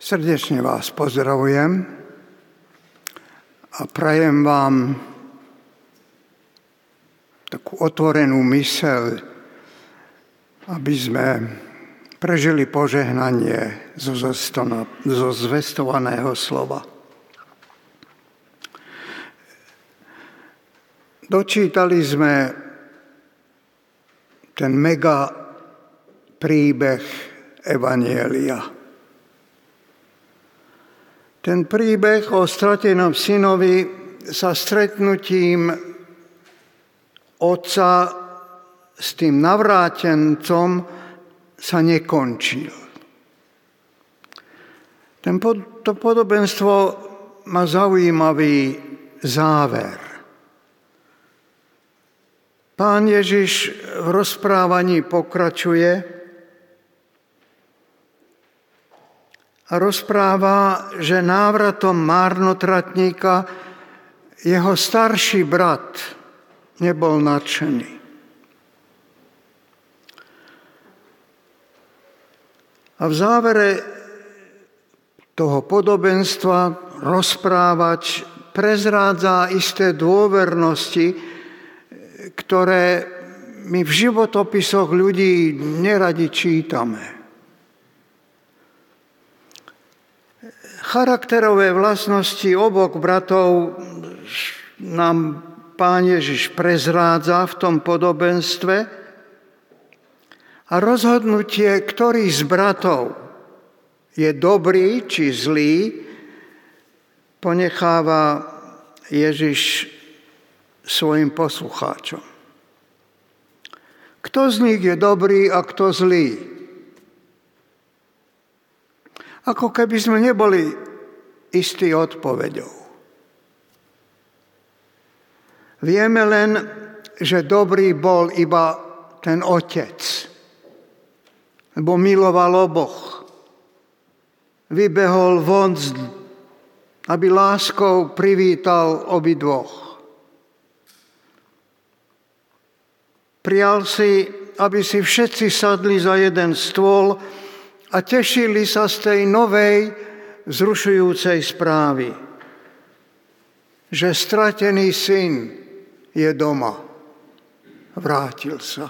Srdečne vás pozdravujem a prajem vám takú otvorenú mysel, aby sme prežili požehnanie zo, zvestovaného slova. Dočítali sme ten mega príbeh Evanielia. Ten príbeh o stratenom synovi sa stretnutím otca s tým navrátencom sa nekončil. Ten, to podobenstvo má zaujímavý záver. Pán Ježiš v rozprávaní pokračuje, rozpráva, že návratom márnotratníka jeho starší brat nebol nadšený. A v závere toho podobenstva rozprávať prezrádza isté dôvernosti, ktoré my v životopisoch ľudí neradi čítame. Charakterové vlastnosti obok bratov nám pán Ježiš prezrádza v tom podobenstve a rozhodnutie, ktorý z bratov je dobrý či zlý, ponecháva Ježiš svojim poslucháčom. Kto z nich je dobrý a kto zlý? Ako keby sme neboli istí odpovedou. Vieme len, že dobrý bol iba ten otec, lebo miloval oboch. Vybehol von, aby láskou privítal obidvoch. Prial si, aby si všetci sadli za jeden stôl, a tešili sa z tej novej zrušujúcej správy, že stratený syn je doma. Vrátil sa.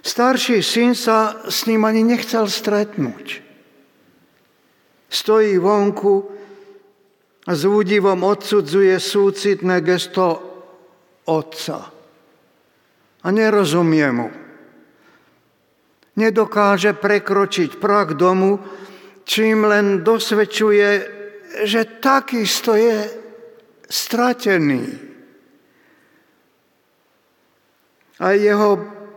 Starší syn sa s ním ani nechcel stretnúť. Stojí vonku a s údivom odsudzuje súcitné gesto otca. A nerozumie mu nedokáže prekročiť prach domu, čím len dosvedčuje, že takisto je stratený. A jeho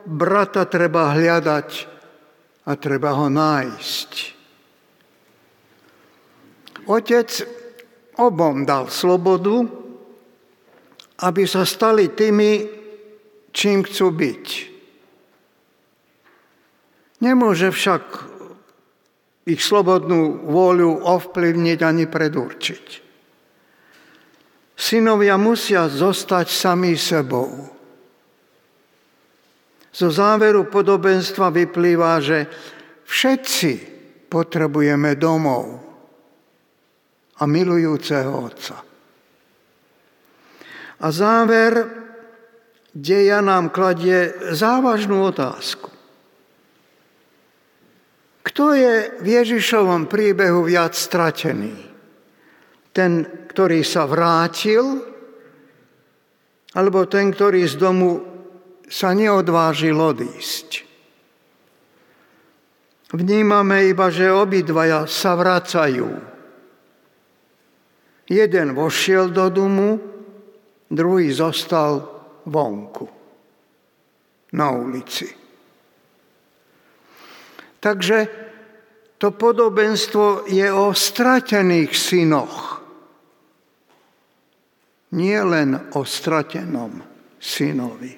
brata treba hľadať a treba ho nájsť. Otec obom dal slobodu, aby sa stali tými, čím chcú byť. Nemôže však ich slobodnú vôľu ovplyvniť ani predurčiť. Synovia musia zostať sami sebou. Zo záveru podobenstva vyplýva, že všetci potrebujeme domov a milujúceho Otca. A záver deja nám kladie závažnú otázku. Kto je v Ježišovom príbehu viac stratený? Ten, ktorý sa vrátil, alebo ten, ktorý z domu sa neodvážil odísť? Vnímame iba, že obidvaja sa vracajú. Jeden vošiel do domu, druhý zostal vonku, na ulici. Takže to podobenstvo je o stratených synoch. Nie len o stratenom synovi.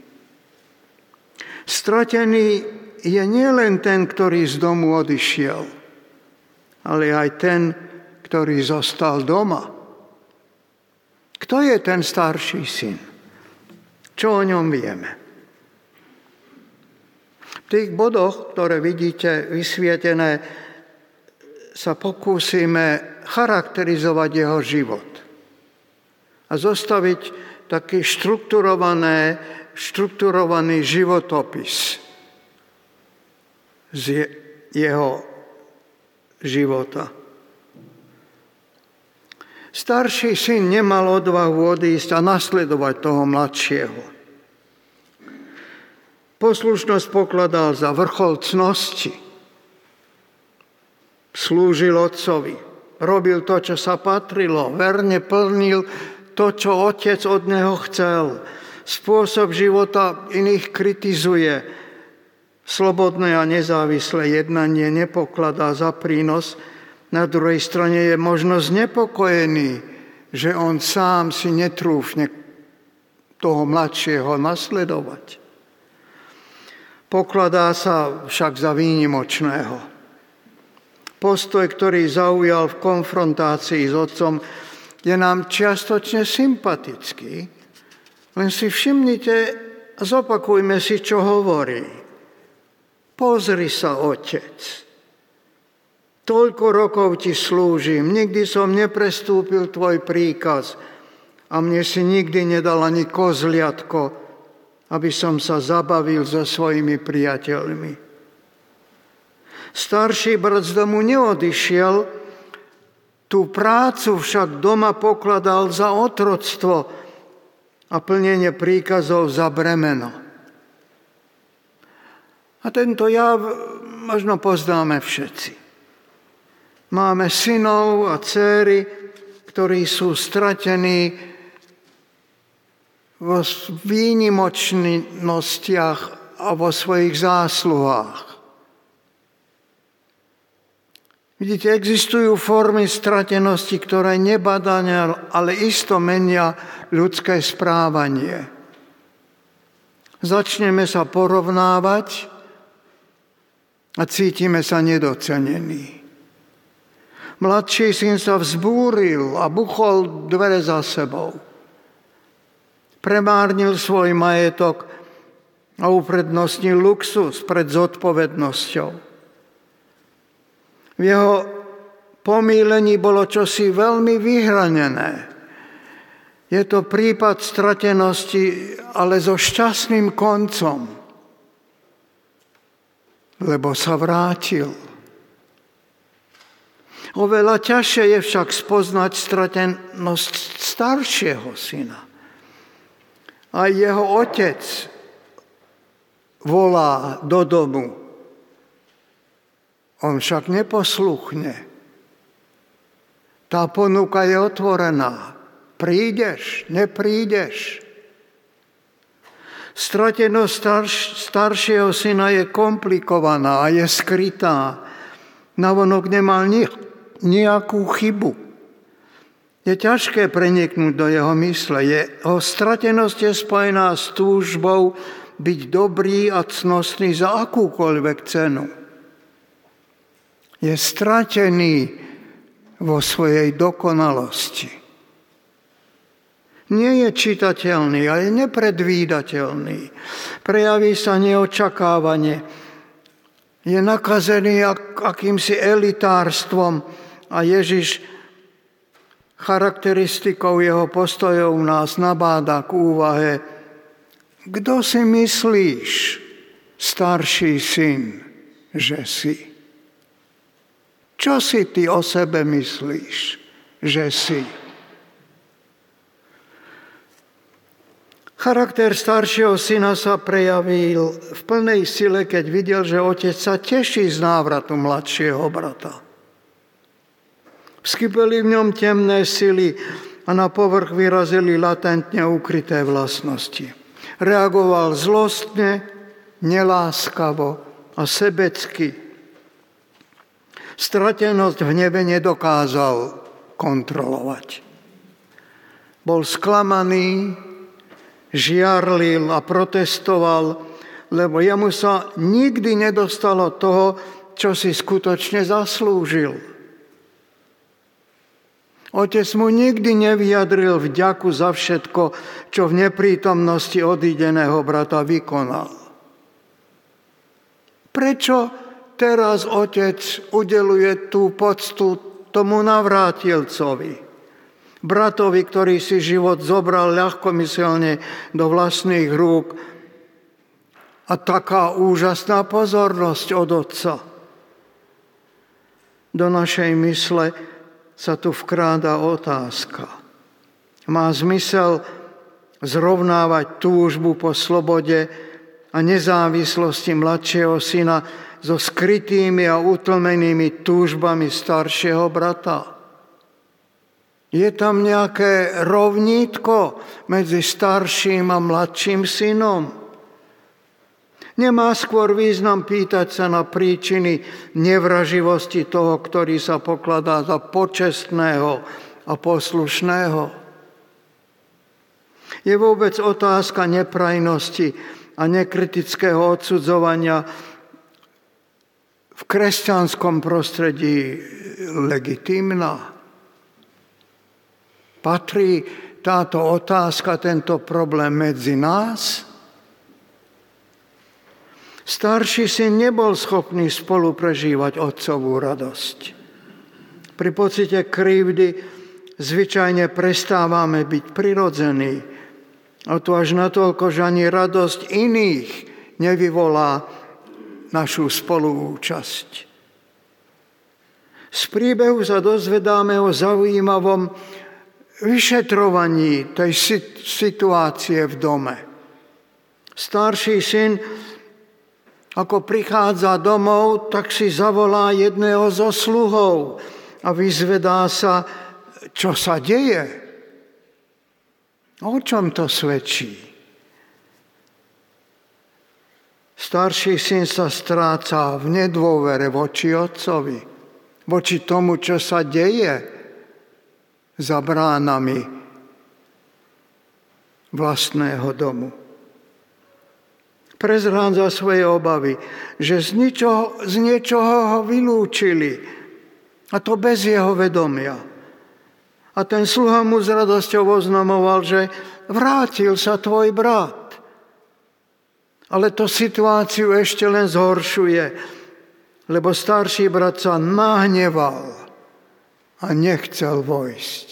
Stratený je nielen ten, ktorý z domu odišiel, ale aj ten, ktorý zostal doma. Kto je ten starší syn? Čo o ňom vieme? V tých bodoch, ktoré vidíte vysvietené, sa pokúsime charakterizovať jeho život a zostaviť taký štrukturované, štrukturovaný životopis z jeho života. Starší syn nemal odvahu odísť a nasledovať toho mladšieho. Poslušnosť pokladal za vrchol cnosti. Slúžil otcovi. Robil to, čo sa patrilo. Verne plnil to, čo otec od neho chcel. Spôsob života iných kritizuje. Slobodné a nezávislé jednanie nepokladá za prínos, na druhej strane je možno znepokojený, že on sám si netrúfne toho mladšieho nasledovať. Pokladá sa však za výnimočného. Postoj, ktorý zaujal v konfrontácii s otcom, je nám čiastočne sympatický, len si všimnite a zopakujme si, čo hovorí. Pozri sa, otec, Toľko rokov ti slúžim, nikdy som neprestúpil tvoj príkaz a mne si nikdy nedal ani kozliatko, aby som sa zabavil so svojimi priateľmi. Starší brat z domu neodišiel, tú prácu však doma pokladal za otroctvo a plnenie príkazov za bremeno. A tento jav možno poznáme všetci. Máme synov a céry, ktorí sú stratení vo výnimočnostiach a vo svojich zásluhách. Vidíte, existujú formy stratenosti, ktoré nebadania, ale isto menia ľudské správanie. Začneme sa porovnávať a cítime sa nedocenení. Mladší syn sa vzbúril a buchol dvere za sebou. Premárnil svoj majetok a uprednostnil luxus pred zodpovednosťou. V jeho pomílení bolo čosi veľmi vyhranené. Je to prípad stratenosti, ale so šťastným koncom, lebo sa vrátil. Oveľa ťažšie je však spoznať stratenosť staršieho syna. A jeho otec volá do domu. On však neposluchne. Tá ponuka je otvorená. Prídeš, neprídeš. Stratenosť starš, staršieho syna je komplikovaná a je skrytá. Navonok nemal nič nejakú chybu. Je ťažké preniknúť do jeho mysle. Jeho stratenosť je spojená s túžbou byť dobrý a cnostný za akúkoľvek cenu. Je stratený vo svojej dokonalosti. Nie je čitateľný a je nepredvídateľný. Prejaví sa neočakávanie. Je nakazený akýmsi elitárstvom, a Ježiš charakteristikou jeho postojov nás nabáda k úvahe, kto si myslíš, starší syn, že si? Čo si ty o sebe myslíš, že si? Charakter staršieho syna sa prejavil v plnej sile, keď videl, že otec sa teší z návratu mladšieho brata. Vskypeli v ňom temné sily a na povrch vyrazili latentne ukryté vlastnosti. Reagoval zlostne, neláskavo a sebecky. Stratenosť v nebe nedokázal kontrolovať. Bol sklamaný, žiarlil a protestoval, lebo jemu sa nikdy nedostalo toho, čo si skutočne zaslúžil. Otec mu nikdy nevyjadril vďaku za všetko, čo v neprítomnosti odídeného brata vykonal. Prečo teraz otec udeluje tú poctu tomu navrátilcovi. Bratovi, ktorý si život zobral ľahkomyselne do vlastných rúk. A taká úžasná pozornosť od otca. Do našej mysle sa tu vkráda otázka. Má zmysel zrovnávať túžbu po slobode a nezávislosti mladšieho syna so skrytými a utlmenými túžbami staršieho brata. Je tam nejaké rovnítko medzi starším a mladším synom? Nemá skôr význam pýtať sa na príčiny nevraživosti toho, ktorý sa pokladá za počestného a poslušného. Je vôbec otázka neprajnosti a nekritického odsudzovania v kresťanskom prostredí legitímna? Patrí táto otázka, tento problém medzi nás? Starší syn nebol schopný spolu prežívať otcovú radosť. Pri pocite krivdy zvyčajne prestávame byť prirodzení. A to až natoľko, že ani radosť iných nevyvolá našu spoluúčasť. Z príbehu sa dozvedáme o zaujímavom vyšetrovaní tej situácie v dome. Starší syn, ako prichádza domov, tak si zavolá jedného zo sluhov a vyzvedá sa, čo sa deje. O čom to svedčí? Starší syn sa stráca v nedôvere voči otcovi, voči tomu, čo sa deje za bránami vlastného domu. Prezrádza svoje obavy, že z, ničoho, z niečoho ho vylúčili, a to bez jeho vedomia. A ten sluha mu s radosťou oznamoval, že vrátil sa tvoj brat. Ale to situáciu ešte len zhoršuje, lebo starší brat sa nahneval a nechcel vojsť.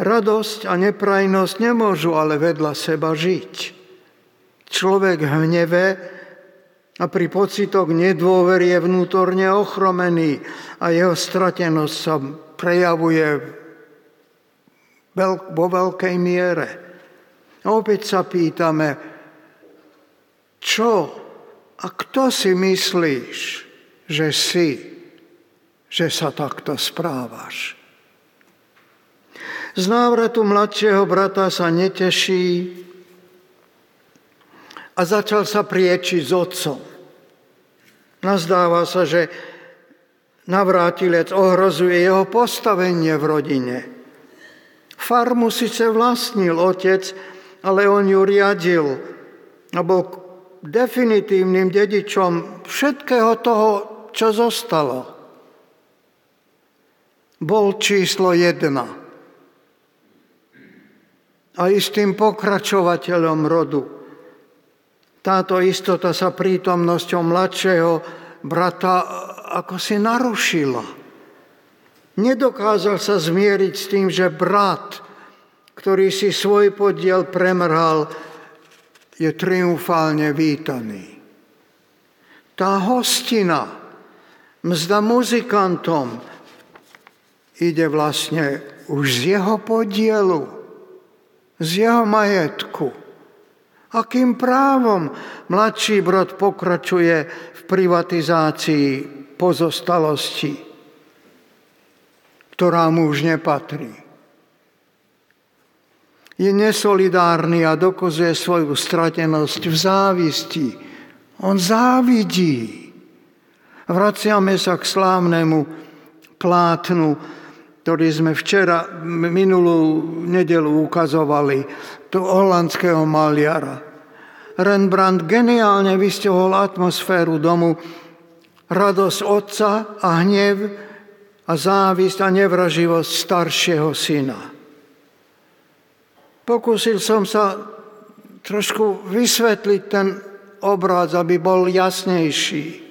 Radosť a neprajnosť nemôžu ale vedľa seba žiť. Človek hneve a pri pocitoch nedôvery je vnútorne ochromený a jeho stratenosť sa prejavuje vo veľkej miere. A opäť sa pýtame, čo a kto si myslíš, že si, že sa takto správaš? Z návratu mladšieho brata sa neteší a začal sa priečiť s otcom. Nazdáva sa, že navrátilec ohrozuje jeho postavenie v rodine. Farmu síce vlastnil otec, ale on ju riadil a bol definitívnym dedičom všetkého toho, čo zostalo. Bol číslo jedna a istým pokračovateľom rodu. Táto istota sa prítomnosťou mladšieho brata ako si narušila. Nedokázal sa zmieriť s tým, že brat ktorý si svoj podiel premrhal, je triumfálne vítaný. Tá hostina, mzda muzikantom, ide vlastne už z jeho podielu, z jeho majetku. Akým právom mladší brat pokračuje v privatizácii pozostalosti, ktorá mu už nepatrí je nesolidárny a dokazuje svoju stratenosť v závisti. On závidí. Vraciame sa k slávnemu plátnu, ktorý sme včera, minulú nedelu ukazovali, tu holandského maliara. Rembrandt geniálne vystihol atmosféru domu, radosť otca a hnev a závisť a nevraživosť staršieho syna. Pokúsil som sa trošku vysvetliť ten obraz, aby bol jasnejší.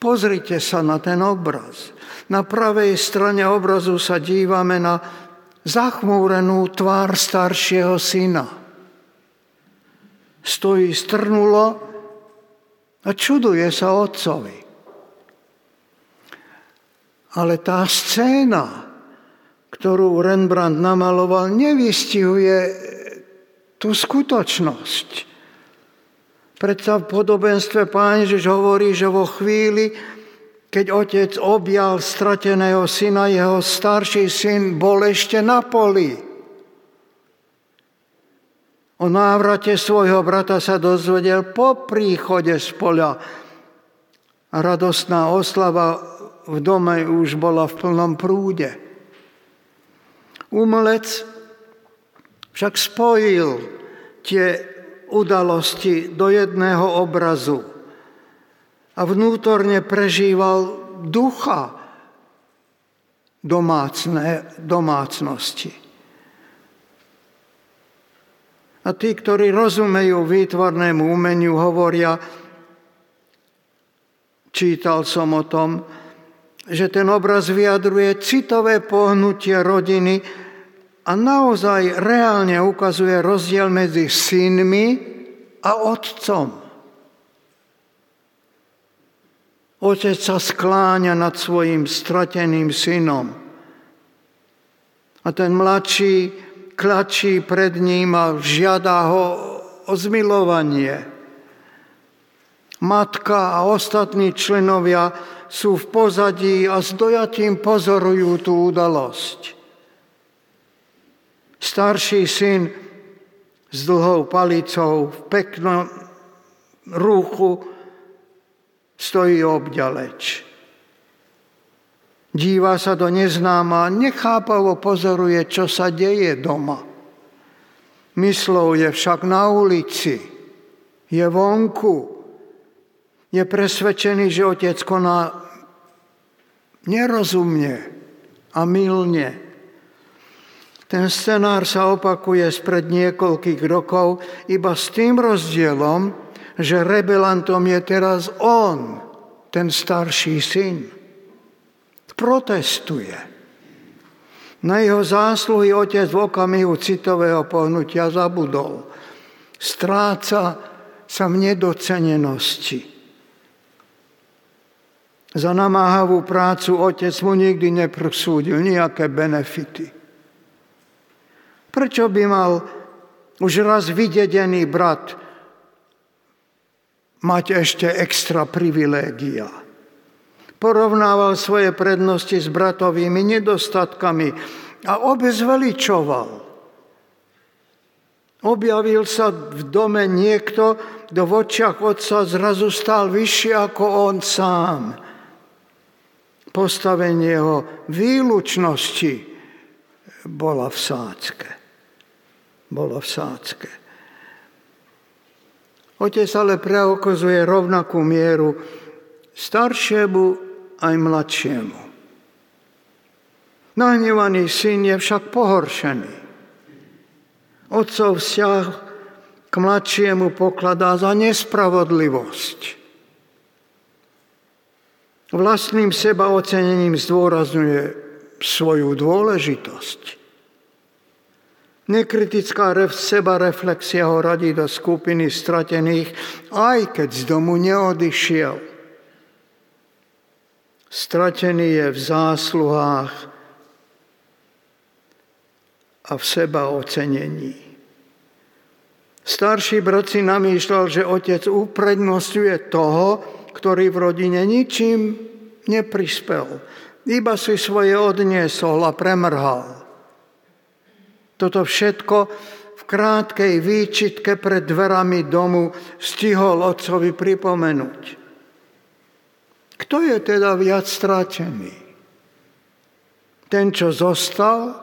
Pozrite sa na ten obraz. Na pravej strane obrazu sa dívame na zachmúrenú tvár staršieho syna. Stojí strnulo a čuduje sa otcovi. Ale tá scéna, ktorú Rembrandt namaloval, nevystihuje tú skutočnosť. Predsa v podobenstve Pán Ježiš hovorí, že vo chvíli, keď otec objal strateného syna, jeho starší syn bol ešte na poli. O návrate svojho brata sa dozvedel po príchode z poľa. A radostná oslava v dome už bola v plnom prúde. Umelec však spojil tie udalosti do jedného obrazu a vnútorne prežíval ducha domácne, domácnosti. A tí, ktorí rozumejú výtvarnému umeniu, hovoria, čítal som o tom, že ten obraz vyjadruje citové pohnutie rodiny a naozaj reálne ukazuje rozdiel medzi synmi a otcom. Otec sa skláňa nad svojim strateným synom. A ten mladší klačí pred ním a žiada ho o zmilovanie. Matka a ostatní členovia sú v pozadí a s dojatím pozorujú tú udalosť. Starší syn s dlhou palicou v peknom rúchu stojí obďaleč. Díva sa do neznáma, nechápavo pozoruje, čo sa deje doma. Myslou je však na ulici, je vonku, je presvedčený, že otec koná nerozumne a milne. Ten scenár sa opakuje spred niekoľkých rokov iba s tým rozdielom, že rebelantom je teraz on, ten starší syn. Protestuje. Na jeho zásluhy otec v okamihu citového pohnutia zabudol. Stráca sa v nedocenenosti. Za namáhavú prácu otec mu nikdy neprosúdil nejaké benefity. Prečo by mal už raz vydedený brat mať ešte extra privilégia. Porovnával svoje prednosti s bratovými nedostatkami a obezveličoval. Objavil sa v dome niekto, kto v očiach otca zrazu stál vyššie ako on sám. Postavenie jeho výlučnosti bola v sádzke. Bolo v sádzke. Otec ale preokazuje rovnakú mieru staršiemu aj mladšiemu. Nahnevaný syn je však pohoršený. Otcov vzťah k mladšiemu pokladá za nespravodlivosť. Vlastným seba ocenením zdôrazňuje svoju dôležitosť. Nekritická seba reflexia ho radí do skupiny stratených, aj keď z domu neodišiel. Stratený je v zásluhách a v seba ocenení. Starší brat si namýšľal, že otec uprednostňuje toho, ktorý v rodine ničím neprispel. Iba si svoje odniesol a premrhal. Toto všetko v krátkej výčitke pred dverami domu stihol otcovi pripomenúť. Kto je teda viac stratený? Ten, čo zostal,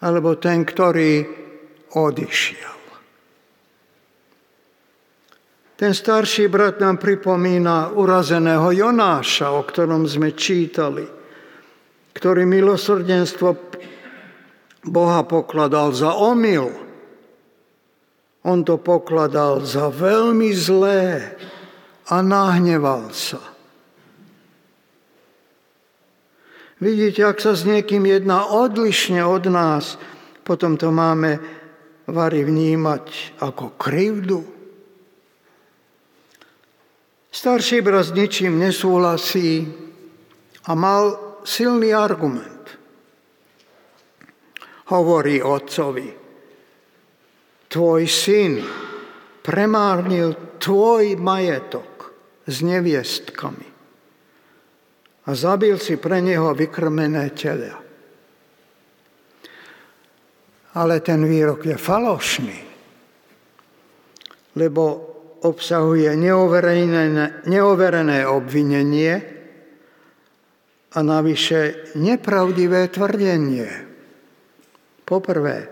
alebo ten, ktorý odišiel? Ten starší brat nám pripomína urazeného Jonáša, o ktorom sme čítali, ktorý milosrdenstvo Boha pokladal za omyl on to pokladal za veľmi zlé a nahneval sa. Vidíte, ak sa s niekým jedná odlišne od nás, potom to máme vary vnímať ako krivdu. Starší brat s ničím nesúhlasí a mal silný argument. Hovorí otcovi, tvoj syn premárnil tvoj majetok s neviestkami a zabil si pre neho vykrmené tele. Ale ten výrok je falošný, lebo obsahuje neoverené, neoverené obvinenie a navyše nepravdivé tvrdenie. Poprvé,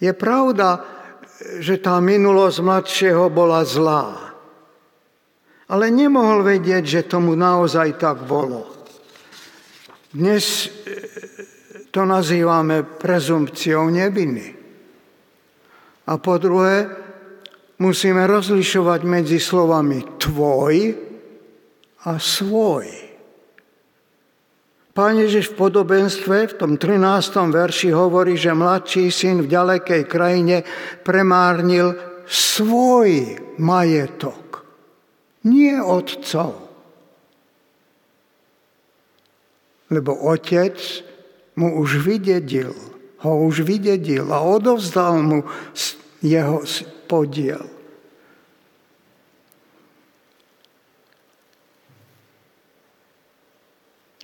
je pravda, že tá minulosť mladšieho bola zlá. Ale nemohol vedieť, že tomu naozaj tak bolo. Dnes e, to nazývame prezumpciou neviny. A po druhé, musíme rozlišovať medzi slovami tvoj a svoj. Pán Ježiš v podobenstve v tom 13. verši hovorí, že mladší syn v ďalekej krajine premárnil svoj majetok, nie otcov. lebo otec mu už vydedil, ho už vydedil a odovzdal mu jeho podiel.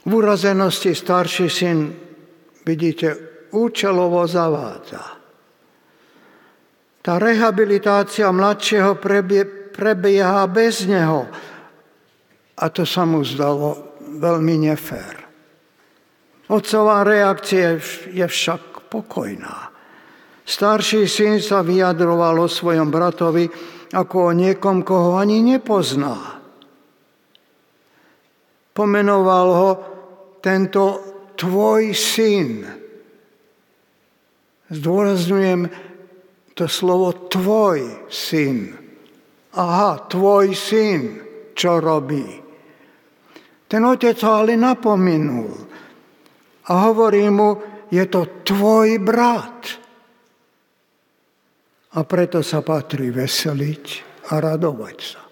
V urazenosti starší syn, vidíte, účelovo zavádza. Tá rehabilitácia mladšieho prebieha bez neho. A to sa mu zdalo veľmi nefér. Otcová reakcia je však pokojná. Starší syn sa vyjadroval o svojom bratovi ako o niekom, koho ani nepozná. Pomenoval ho tento tvoj syn. Zdôrazňujem to slovo tvoj syn. Aha, tvoj syn, čo robí. Ten otec ho ale napomenul a hovorí mu, je to tvoj brat. A preto sa patrí veseliť a radovať sa.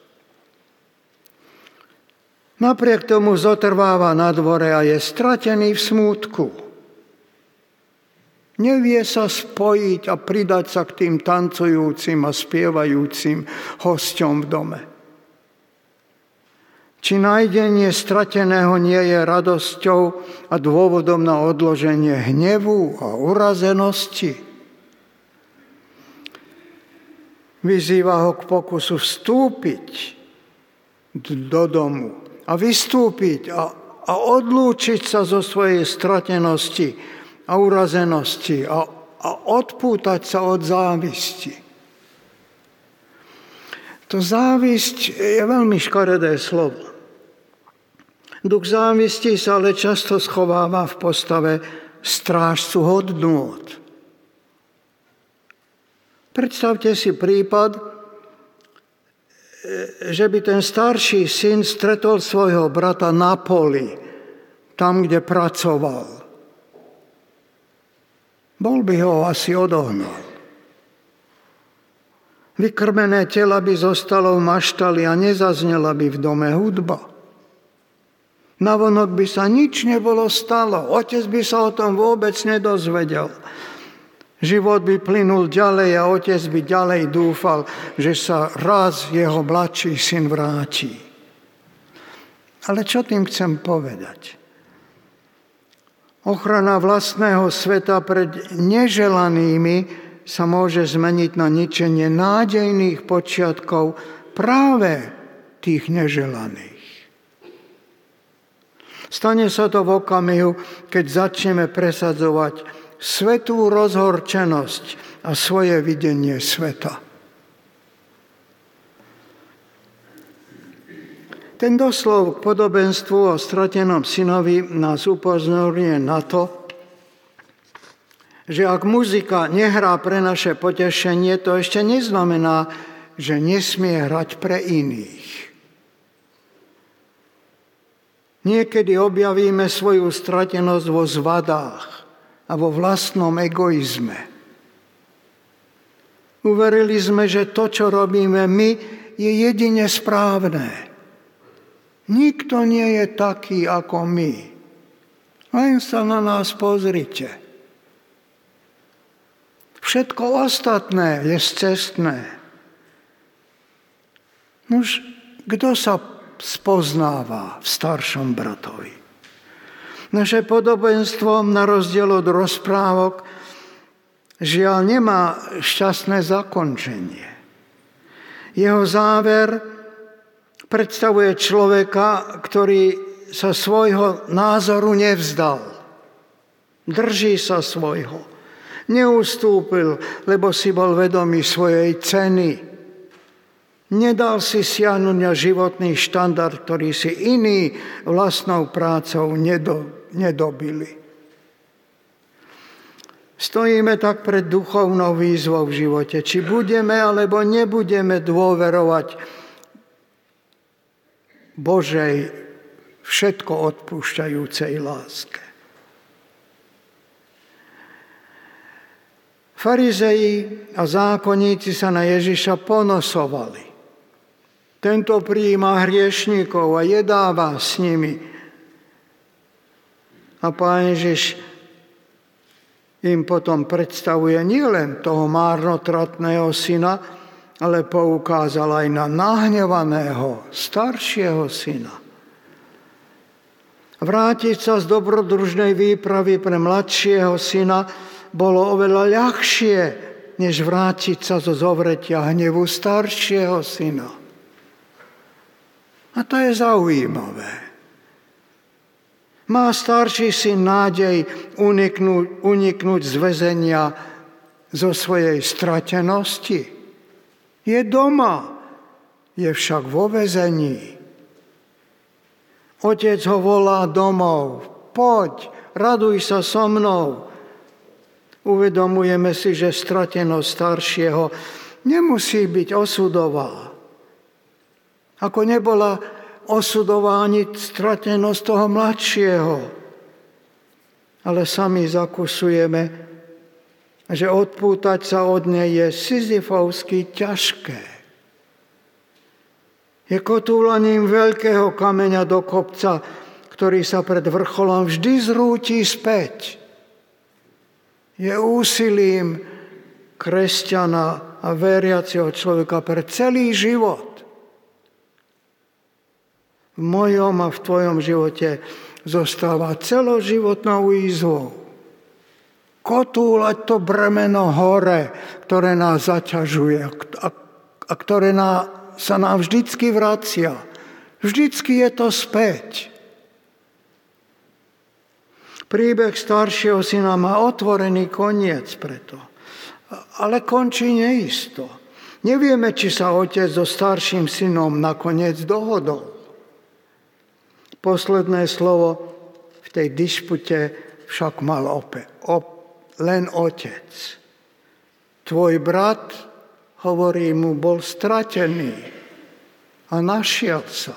Napriek tomu zotrváva na dvore a je stratený v smútku. Nevie sa spojiť a pridať sa k tým tancujúcim a spievajúcim hosťom v dome. Či nájdenie strateného nie je radosťou a dôvodom na odloženie hnevu a urazenosti? Vyzýva ho k pokusu vstúpiť do domu a vystúpiť a, a odlúčiť sa zo svojej stratenosti a urazenosti a, a odpútať sa od závisti. To závisť je veľmi škaredé slovo. Duch závisti sa ale často schováva v postave strážcu hodnôt. Predstavte si prípad, že by ten starší syn stretol svojho brata na poli, tam, kde pracoval. Bol by ho asi odohnal. Vykrmené tela by zostalo v maštali a nezaznela by v dome hudba. Navonok by sa nič nebolo stalo. Otec by sa o tom vôbec nedozvedel. Život by plynul ďalej a otec by ďalej dúfal, že sa raz jeho mladší syn vráti. Ale čo tým chcem povedať? Ochrana vlastného sveta pred neželanými sa môže zmeniť na ničenie nádejných počiatkov práve tých neželaných. Stane sa to v okamihu, keď začneme presadzovať svetú rozhorčenosť a svoje videnie sveta. Ten doslov k podobenstvu o stratenom synovi nás upozorňuje na to, že ak muzika nehrá pre naše potešenie, to ešte neznamená, že nesmie hrať pre iných. Niekedy objavíme svoju stratenosť vo zvadách a vo vlastnom egoizme. Uverili sme, že to, čo robíme my, je jedine správne. Nikto nie je taký ako my. Len sa na nás pozrite. Všetko ostatné je cestné. Nož, kto sa spoznáva v staršom bratovi? Naše podobenstvo, na rozdiel od rozprávok, žiaľ nemá šťastné zakončenie. Jeho záver predstavuje človeka, ktorý sa svojho názoru nevzdal. Drží sa svojho. Neustúpil, lebo si bol vedomý svojej ceny. Nedal si siahnuť na životný štandard, ktorý si iný vlastnou prácou nedobili. Stojíme tak pred duchovnou výzvou v živote. Či budeme alebo nebudeme dôverovať Božej všetko odpúšťajúcej láske. Farizeji a zákonníci sa na Ježiša ponosovali. Tento príjima hriešníkov a jedáva s nimi. A pán Ježiš im potom predstavuje nielen toho márnotratného syna, ale poukázal aj na nahnevaného staršieho syna. Vrátiť sa z dobrodružnej výpravy pre mladšieho syna bolo oveľa ľahšie, než vrátiť sa zo zovretia hnevu staršieho syna. A to je zaujímavé. Má starší syn nádej uniknúť, uniknúť z väzenia zo svojej stratenosti? Je doma, je však vo väzení. Otec ho volá domov. Poď, raduj sa so mnou. Uvedomujeme si, že stratenosť staršieho nemusí byť osudová. Ako nebola osudování stratenosť toho mladšieho. Ale sami zakusujeme, že odpútať sa od nej je sizifovsky ťažké. Je kotúlaním veľkého kameňa do kopca, ktorý sa pred vrcholom vždy zrúti späť. Je úsilím kresťana a veriaceho človeka pre celý život v mojom a v tvojom živote zostáva celoživotnou výzvou. Kotúľať to bremeno hore, ktoré nás zaťažuje a, a ktoré ná, sa nám vždycky vracia. Vždycky je to späť. Príbeh staršieho syna má otvorený koniec preto, ale končí neisto. Nevieme, či sa otec so starším synom nakoniec dohodol. Posledné slovo v tej dispute však mal opäť op, len otec. Tvoj brat, hovorí mu, bol stratený a našiel sa.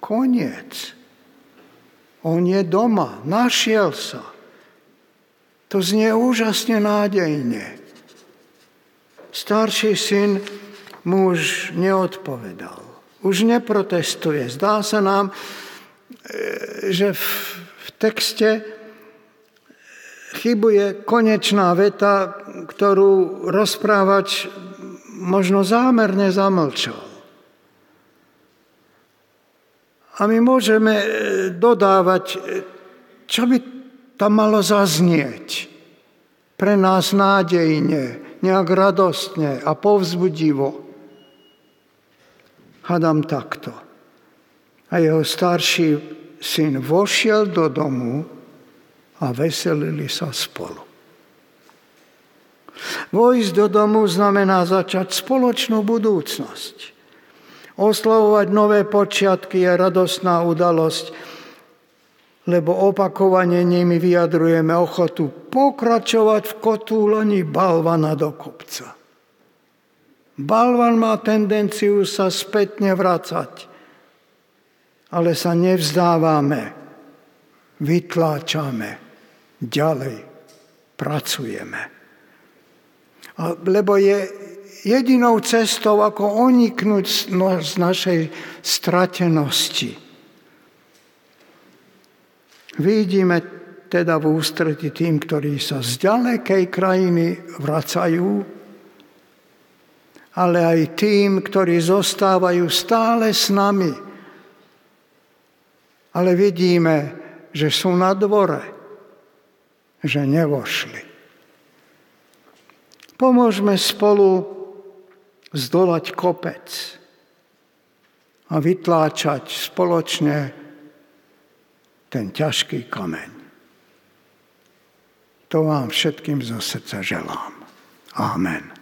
Koniec. On je doma, našiel sa. To znie úžasne nádejne. Starší syn muž neodpovedal už neprotestuje. Zdá sa nám, e, že v texte chybuje konečná veta, ktorú rozprávač možno zámerne zamlčal. A my môžeme e, dodávať, e, čo by tam malo zaznieť pre nás nádejne, nejak radostne a povzbudivo hadám takto. A jeho starší syn vošiel do domu a veselili sa spolu. Vojsť do domu znamená začať spoločnú budúcnosť. Oslavovať nové počiatky je radostná udalosť, lebo opakovane nimi vyjadrujeme ochotu pokračovať v kotúlení balvana do kopca. Balvan má tendenciu sa spätne vracať, ale sa nevzdávame, vytláčame, ďalej pracujeme. Lebo je jedinou cestou, ako oniknúť z našej stratenosti. Vidíme teda v ústreti tým, ktorí sa z ďalekej krajiny vracajú, ale aj tým, ktorí zostávajú stále s nami. Ale vidíme, že sú na dvore, že nevošli. Pomôžme spolu zdolať kopec a vytláčať spoločne ten ťažký kameň. To vám všetkým zo srdca želám. Amen.